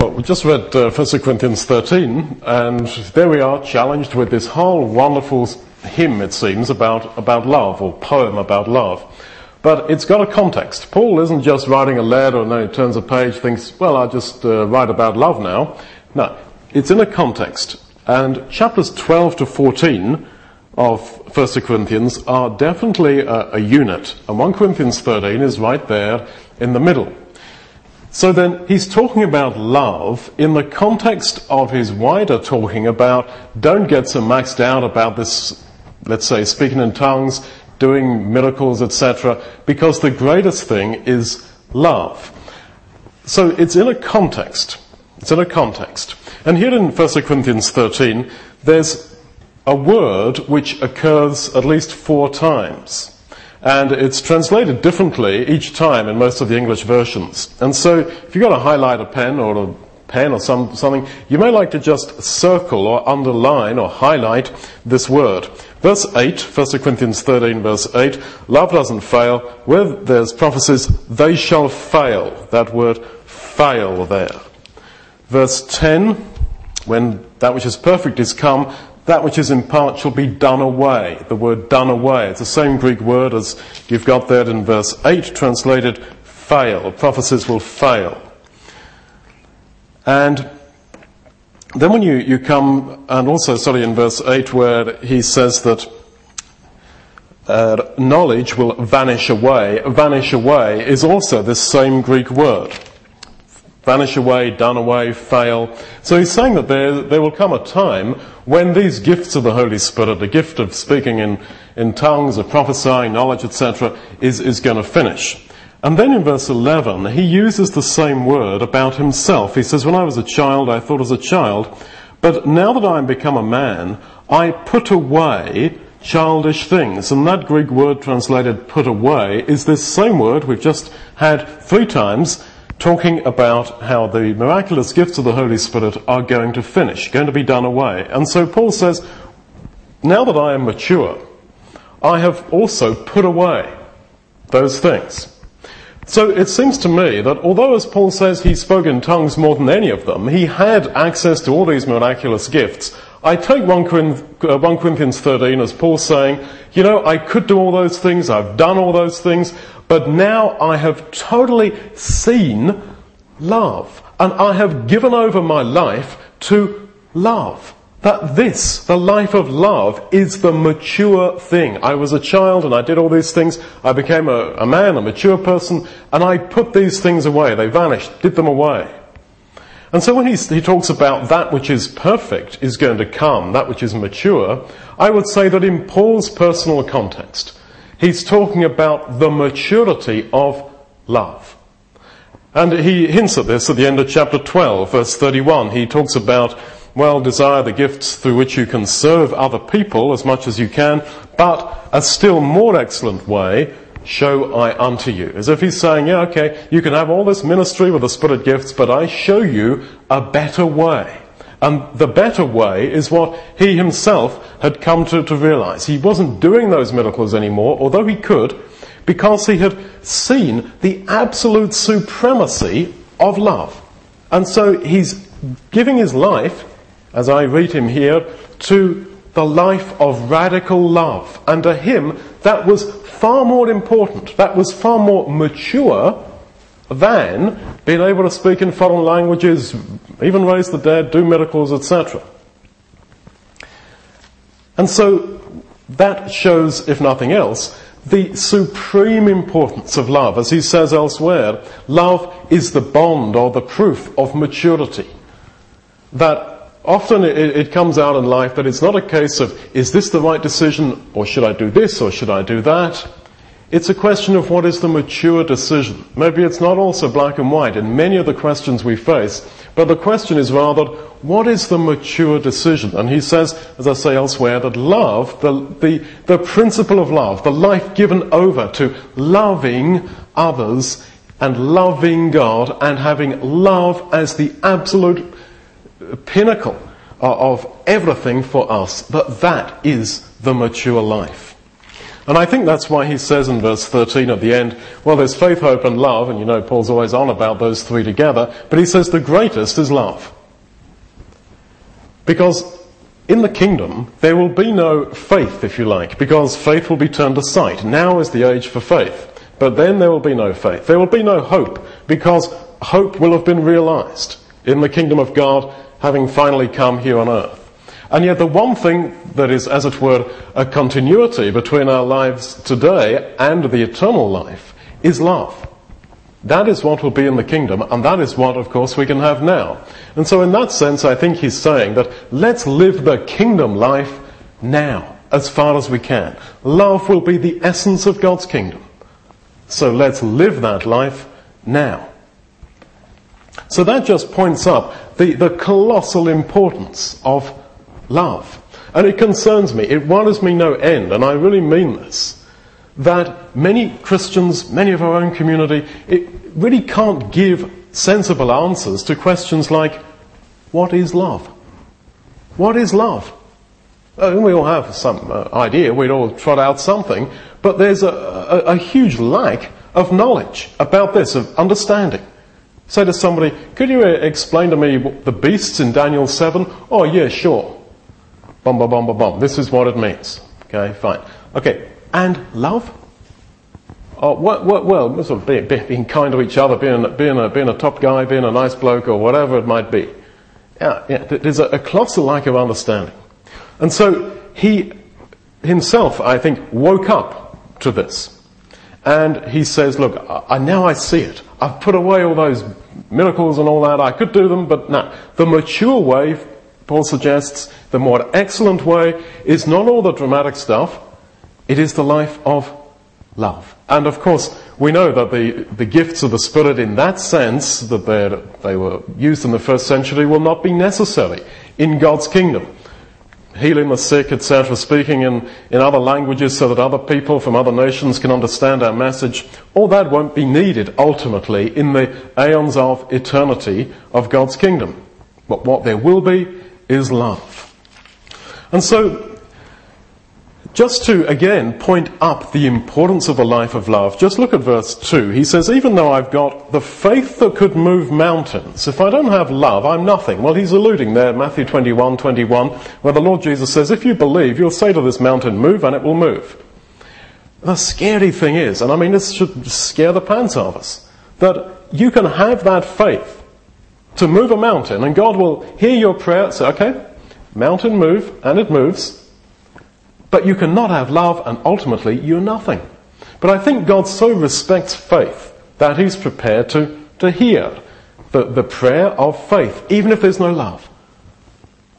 Well, we just read uh, 1 Corinthians 13, and there we are challenged with this whole wonderful hymn, it seems, about, about love, or poem about love. But it's got a context. Paul isn't just writing a letter and then he turns a page, thinks, well, I'll just uh, write about love now. No, it's in a context. And chapters 12 to 14 of 1 Corinthians are definitely a, a unit. And 1 Corinthians 13 is right there in the middle. So then he's talking about love in the context of his wider talking about don't get so maxed out about this, let's say, speaking in tongues, doing miracles, etc., because the greatest thing is love. So it's in a context. It's in a context. And here in 1 Corinthians 13, there's a word which occurs at least four times. And it's translated differently each time in most of the English versions. And so if you've got a highlighter pen or a pen or some, something, you may like to just circle or underline or highlight this word. Verse 8, 1 Corinthians 13 verse 8, love doesn't fail. Where there's prophecies, they shall fail. That word fail there. Verse 10, when that which is perfect is come, that which is in part shall be done away. The word done away. It's the same Greek word as you've got there in verse 8, translated fail. Prophecies will fail. And then when you, you come, and also, sorry, in verse 8 where he says that uh, knowledge will vanish away, vanish away is also this same Greek word vanish away, done away, fail. So he's saying that there, there will come a time when these gifts of the Holy Spirit, the gift of speaking in, in tongues, of prophesying, knowledge, etc., is, is going to finish. And then in verse 11, he uses the same word about himself. He says, When I was a child, I thought as a child, but now that I am become a man, I put away childish things. And that Greek word translated put away is this same word we've just had three times talking about how the miraculous gifts of the Holy Spirit are going to finish, going to be done away. And so Paul says, now that I am mature, I have also put away those things. So it seems to me that although, as Paul says, he spoke in tongues more than any of them, he had access to all these miraculous gifts. I take 1 uh, Corinthians 13 as Paul saying, you know, I could do all those things, I've done all those things, but now I have totally seen love. And I have given over my life to love. That this, the life of love, is the mature thing. I was a child and I did all these things. I became a, a man, a mature person, and I put these things away. They vanished, did them away. And so when he talks about that which is perfect is going to come, that which is mature, I would say that in Paul's personal context, He's talking about the maturity of love. And he hints at this at the end of chapter 12, verse 31. He talks about, well, desire the gifts through which you can serve other people as much as you can, but a still more excellent way show I unto you. As if he's saying, yeah, okay, you can have all this ministry with the Spirit gifts, but I show you a better way. And the better way is what he himself had come to, to realize. He wasn't doing those miracles anymore, although he could, because he had seen the absolute supremacy of love. And so he's giving his life, as I read him here, to the life of radical love. And to him, that was far more important, that was far more mature than being able to speak in foreign languages, even raise the dead, do miracles, etc. And so that shows, if nothing else, the supreme importance of love. As he says elsewhere, love is the bond or the proof of maturity. That often it, it, comes out in life that it's not a case of, is this the right decision, or should I do this, or should I do that? It's a question of what is the mature decision. Maybe it's not also black and white in many of the questions we face, but the question is rather, what is the mature decision? And he says, as I say elsewhere, that love, the, the, the principle of love, the life given over to loving others and loving God and having love as the absolute pinnacle of everything for us, that that is the mature life. And I think that's why he says in verse 13 at the end, well, there's faith, hope, and love, and you know Paul's always on about those three together, but he says the greatest is love. Because in the kingdom, there will be no faith, if you like, because faith will be turned sight. Now is the age for faith. But then there will be no faith. There will be no hope, because hope will have been realized in the kingdom of God, having finally come here on earth. And yet the one thing that is, as it were, a continuity between our lives today and the eternal life is love. That is what will be in the kingdom, and that is what, of course, we can have now. And so in that sense, I think he's saying that let's live the kingdom life now, as far as we can. Love will be the essence of God's kingdom. So let's live that life now. So that just points up the, the colossal importance of love. And it concerns me. It worries me no end, and I really mean this. That many Christians, many of our own community, it really can't give sensible answers to questions like, what is love? What is love? Uh, we all have some uh, idea, we'd all trot out something, but there's a, a, a huge lack of knowledge about this, of understanding. Say to somebody, could you uh, explain to me the beasts in Daniel 7? Oh, yeah, sure. Bum, bum, bum, bum, bum. This is what it means. Okay, fine. Okay, and love? Oh, what, well, sort of being, being, kind to each other, being, being, a, being a top guy, being a nice bloke, or whatever it might be. Yeah, yeah there's a, a colossal lack of understanding. And so he himself, I think, woke up to this. And he says, look, I, now I see it. I've put away all those miracles and all that. I could do them, but no. The mature way Paul suggests the more excellent way is not all the dramatic stuff, it is the life of love. And of course, we know that the, the gifts of the Spirit in that sense, that they were used in the first century, will not be necessary in God's kingdom. Healing the sick, etc., speaking in, in other languages so that other people from other nations can understand our message, all that won't be needed ultimately in the aeons of eternity of God's kingdom. But what there will be is love. And so, just to again point up the importance of a life of love, just look at verse 2. He says, Even though I've got the faith that could move mountains, if I don't have love, I'm nothing. Well, he's alluding there, Matthew 21, 21, where the Lord Jesus says, If you believe, you'll say to this mountain, Move, and it will move. The scary thing is, and I mean, this should scare the pants off us, that you can have that faith to move a mountain, and God will hear your prayer, and say, okay, mountain move, and it moves. But you cannot have love, and ultimately you're nothing. But I think God so respects faith that He's prepared to, to hear the, the prayer of faith, even if there's no love.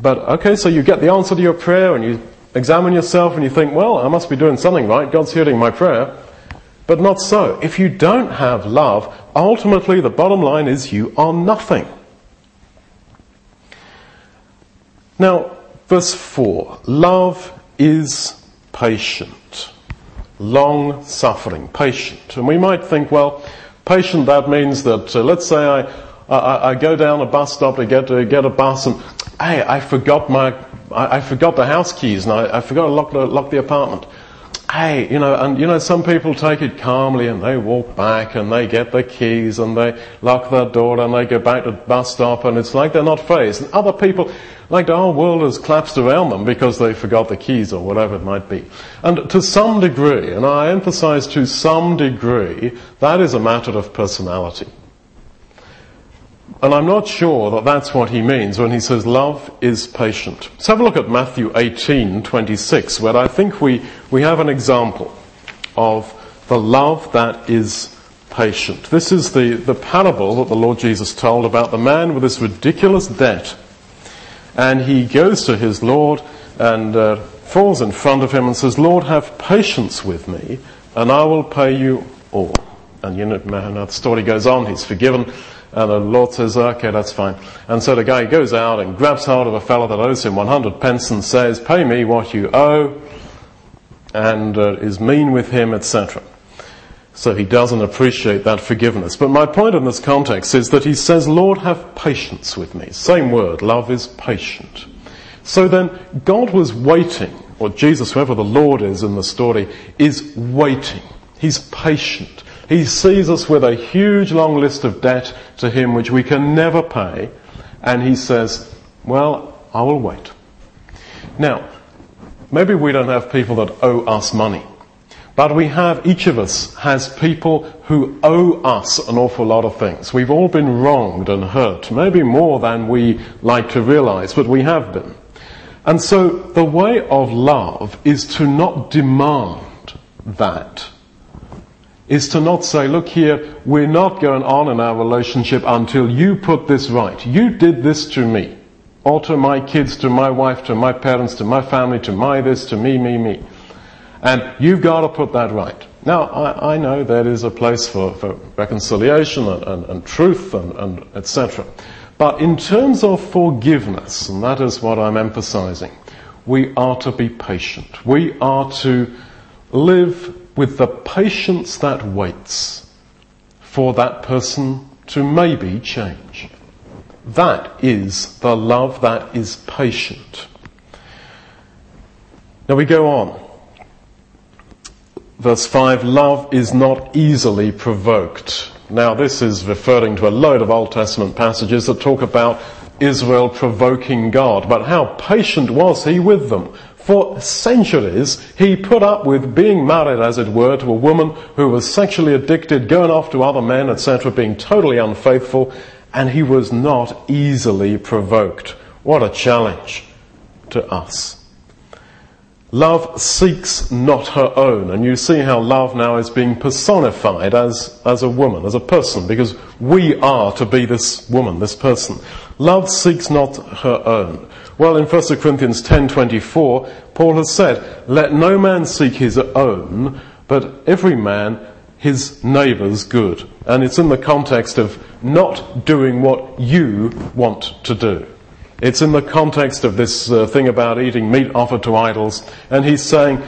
But okay, so you get the answer to your prayer and you examine yourself and you think, well, I must be doing something right. God's hearing my prayer. But not so. If you don't have love, ultimately the bottom line is you are nothing. Now, verse 4 love is patient, long suffering, patient. And we might think, well, patient, that means that, uh, let's say I, I, I, go down a bus stop to get, to get a bus and, hey, I forgot my, I, I forgot the house keys and I, I forgot to lock the, lock the apartment hey, you know, and you know, some people take it calmly and they walk back and they get the keys and they lock their door and they go back to the bus stop and it's like they're not fazed. And other people, like the whole world has collapsed around them because they forgot the keys or whatever it might be. And to some degree, and I emphasize to some degree, that is a matter of personality. And I'm not sure that that's what he means when he says love is patient. Let's have a look at Matthew 18, 26, where I think we, we have an example of the love that is patient. This is the, the parable that the Lord Jesus told about the man with this ridiculous debt. And he goes to his Lord and uh, falls in front of him and says, Lord, have patience with me and I will pay you all. And you know, the story goes on. He's forgiven and the Lord says, okay, that's fine. And so the guy goes out and grabs hold of a fellow that owes him 100 pence and says, pay me what you owe, and uh, is mean with him, etc. So he doesn't appreciate that forgiveness. But my point in this context is that he says, Lord, have patience with me. Same word, love is patient. So then, God was waiting or Jesus, whoever the Lord is in the story, is waiting. He's patient. He sees us with a huge long list of debt to Him which we can never pay, and He says, well, I will wait. Now, maybe we don't have people that owe us money. But we have, each of us has people who owe us an awful lot of things. We've all been wronged and hurt, maybe more than we like to realize, but we have been. And so the way of love is to not demand that. Is to not say, look here, we're not going on in our relationship until you put this right. You did this to me. To my kids, to my wife, to my parents, to my family, to my this, to me, me, me. And you've got to put that right. Now, I, I know there is a place for, for reconciliation and, and, and truth and, and etc. But in terms of forgiveness, and that is what I'm emphasizing, we are to be patient. We are to live with the patience that waits for that person to maybe change. That is the love that is patient. Now we go on. Verse 5, love is not easily provoked. Now this is referring to a load of Old Testament passages that talk about Israel provoking God. But how patient was he with them? For centuries, he put up with being married, as it were, to a woman who was sexually addicted, going off to other men, etc., being totally unfaithful, and he was not easily provoked. What a challenge to us. Love seeks not her own. And you see how love now is being personified as, as a woman, as a person, because we are to be this woman, this person. Love seeks not her own. Well, in 1 Corinthians 10:24, Paul has said, "Let no man seek his own, but every man his neighbour's good." And it's in the context of not doing what you want to do. It's in the context of this uh, thing about eating meat offered to idols, and he's saying,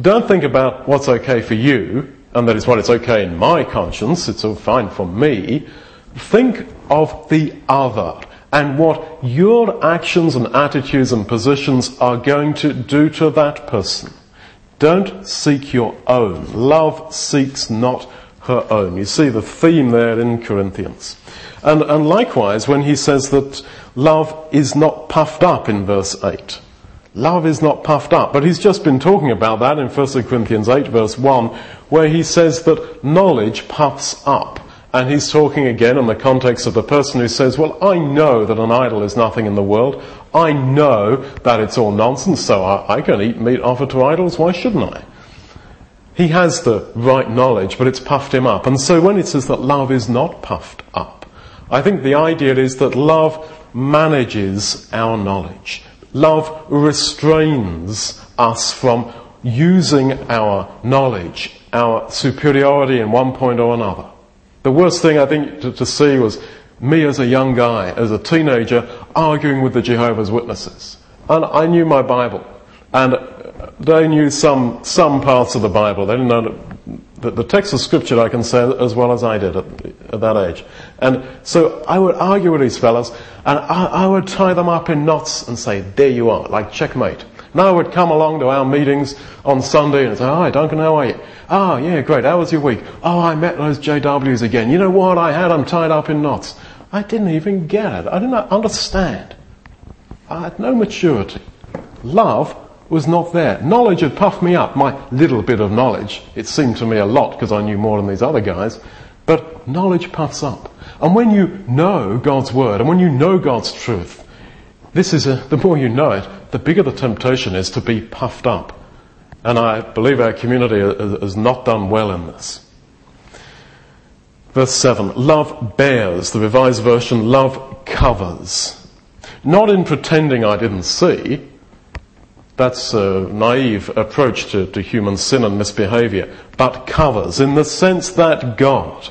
don't think about what's okay for you, and that is what it's okay in my conscience, it's all fine for me. Think of the other and what your actions and attitudes and positions are going to do to that person. Don't seek your own. Love seeks not her own. You see the theme there in Corinthians. And, and likewise, when he says that love is not puffed up in verse 8. Love is not puffed up. But he's just been talking about that in 1 Corinthians 8 verse 1, where he says that knowledge puffs up. And he's talking again in the context of the person who says, well, I know that an idol is nothing in the world. I know that it's all nonsense, so I, I can eat meat offered to idols. Why shouldn't I? He has the right knowledge, but it's puffed him up. And so when it says that love is not puffed up, I think the idea is that love manages our knowledge. Love restrains us from using our knowledge, our superiority in one point or another. The worst thing I think to, to, see was me as a young guy, as a teenager, arguing with the Jehovah's Witnesses. And I knew my Bible. And they knew some, some parts of the Bible. They didn't know the, the text of scripture I can say as well as I did at, at that age. And so I would argue with these fellows and I, I, would tie them up in knots and say, there you are, like checkmate. Now I would come along to our meetings on Sunday and say, hi Duncan, how are you? Oh yeah, great, how was your week? Oh, I met those JWs again. You know what I had? I'm tied up in knots. I didn't even get it. I didn't understand. I had no maturity. Love was not there. Knowledge had puffed me up, my little bit of knowledge. It seemed to me a lot because I knew more than these other guys. But knowledge puffs up. And when you know God's word and when you know God's truth, this is a, the more you know it, the bigger the temptation is to be puffed up. And I believe our community has not done well in this. Verse 7, love bears, the revised version, love covers. Not in pretending I didn't see, that's a naive approach to, to human sin and misbehavior, but covers in the sense that God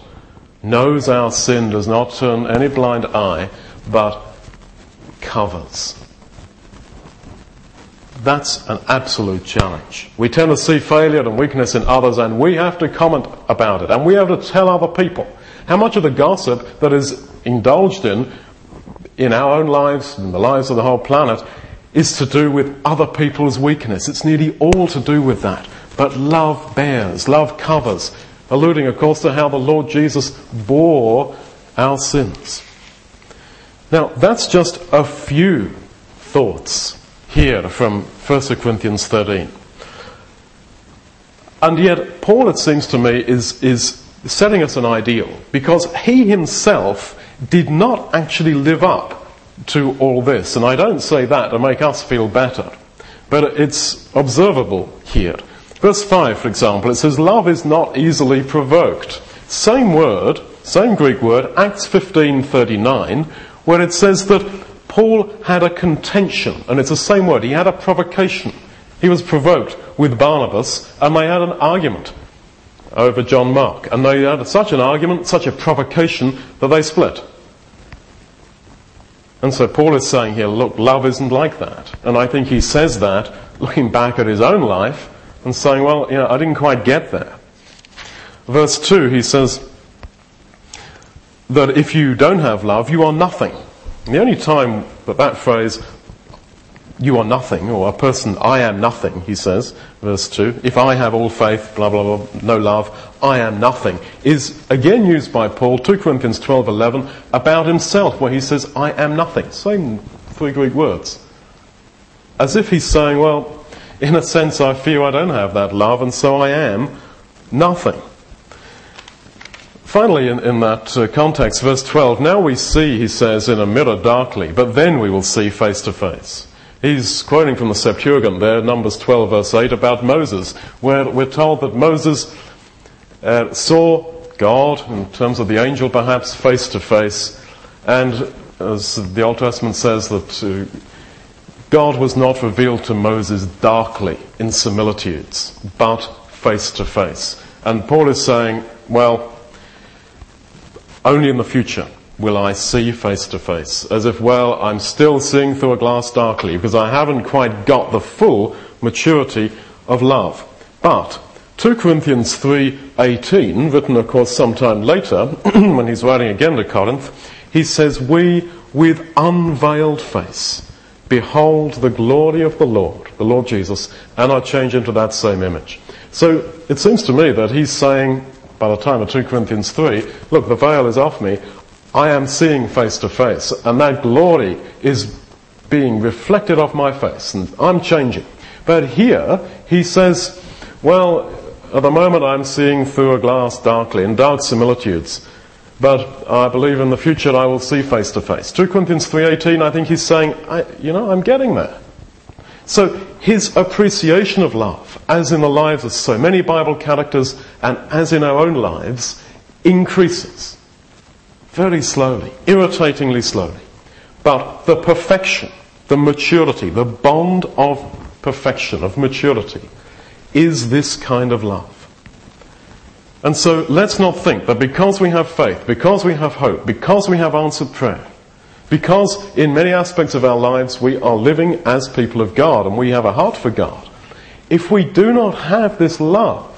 knows our sin, does not turn any blind eye, but covers. That's an absolute challenge. We tend to see failure and weakness in others and we have to comment about it and we have to tell other people how much of the gossip that is indulged in in our own lives, and the lives of the whole planet, is to do with other people's weakness. It's nearly all to do with that. But love bears, love covers, alluding, of course, to how the Lord Jesus bore our sins. Now, that's just a few thoughts here from 1 Corinthians 13. And yet, Paul, it seems to me, is, is setting us an ideal because he himself did not actually live up to all this. And I don't say that to make us feel better, but it's observable here. Verse 5, for example, it says, Love is not easily provoked. Same word, same Greek word, Acts 15:39, where it says that Paul had a contention, and it's the same word, he had a provocation. He was provoked with Barnabas, and they had an argument over John Mark. And they had such an argument, such a provocation, that they split. And so Paul is saying here, look, love isn't like that. And I think he says that looking back at his own life and saying, well, you know, I didn't quite get there. Verse 2, he says that if you don't have love, you are nothing. And the only time that that phrase, you are nothing, or a person, I am nothing, he says, verse 2, if I have all faith, blah, blah, blah, no love, I am nothing, is again used by Paul, 2 Corinthians 12, 11, about himself, where he says, I am nothing. Same three Greek words. As if he's saying, well, in a sense, I feel I don't have that love, and so I am nothing. Finally, in, in that uh, context, verse 12, now we see, he says, in a mirror darkly, but then we will see face to face. He's quoting from the Septuagint there, Numbers 12, verse 8, about Moses, where we're told that Moses uh, saw God, in terms of the angel perhaps, face to face, and as the Old Testament says, that uh, God was not revealed to Moses darkly in similitudes, but face to face. And Paul is saying, well, only in the future will I see face to face. As if, well, I'm still seeing through a glass darkly because I haven't quite got the full maturity of love. But 2 Corinthians 3:18, written of course sometime later, when he's writing again to Corinth, he says, "We with unveiled face behold the glory of the Lord, the Lord Jesus, and are changed into that same image." So it seems to me that he's saying by the time of 2 Corinthians 3, look, the veil is off me. I am seeing face to face, and that glory is being reflected off my face, and I'm changing. But here, he says, well, at the moment I'm seeing through a glass darkly, in dark similitudes, but I believe in the future I will see face to face. 2 Corinthians 3.18, I think he's saying, you know, I'm getting there. So his appreciation of love, as in the lives of so many Bible characters and as in our own lives, increases very slowly, irritatingly slowly. But the perfection, the maturity, the bond of perfection, of maturity, is this kind of love. And so let's not think that because we have faith, because we have hope, because we have answered prayer, because in many aspects of our lives we are living as people of God and we have a heart for God, if we do not have this love,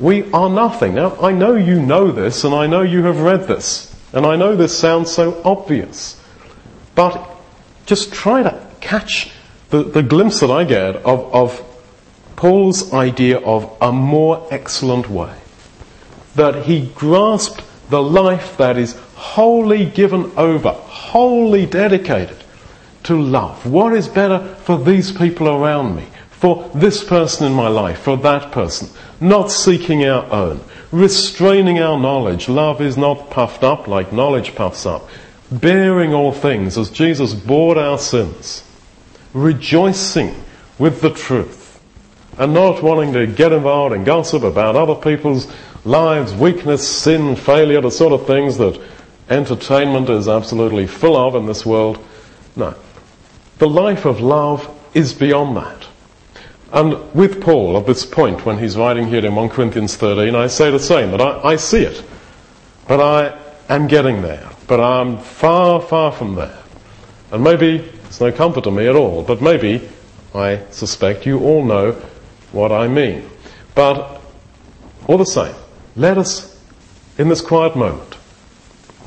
we are nothing. Now, I know you know this, and I know you have read this, and I know this sounds so obvious, but just try to catch the, the glimpse that I get of, of Paul's idea of a more excellent way. That he grasped the life that is wholly given over, wholly dedicated to love. What is better for these people around me? For this person in my life, for that person not seeking our own, restraining our knowledge. Love is not puffed up like knowledge puffs up, bearing all things as Jesus bore our sins, rejoicing with the truth, and not wanting to get involved in gossip about other people's lives, weakness, sin, failure, the sort of things that entertainment is absolutely full of in this world. No. The life of love is beyond that. And with Paul at this point, when he's writing here in 1 Corinthians 13, I say the same, that I, I see it. But I am getting there. But I'm far, far from there. And maybe it's no comfort to me at all, but maybe, I suspect, you all know what I mean. But all the same, let us, in this quiet moment,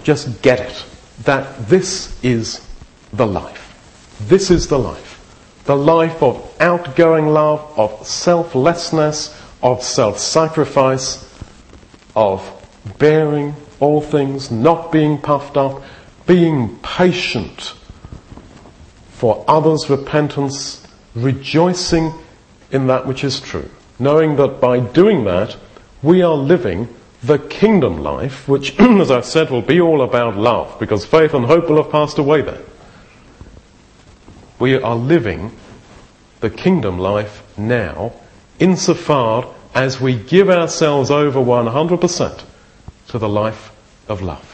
just get it that this is the life. This is the life. The life of outgoing love, of selflessness, of self-sacrifice, of bearing all things, not being puffed up, being patient for others' repentance, rejoicing in that which is true, knowing that by doing that, we are living the kingdom life, which, as I've said, will be all about love, because faith and hope will have passed away then. We are living the kingdom life now, insofar as we give ourselves over 100% to the life of love.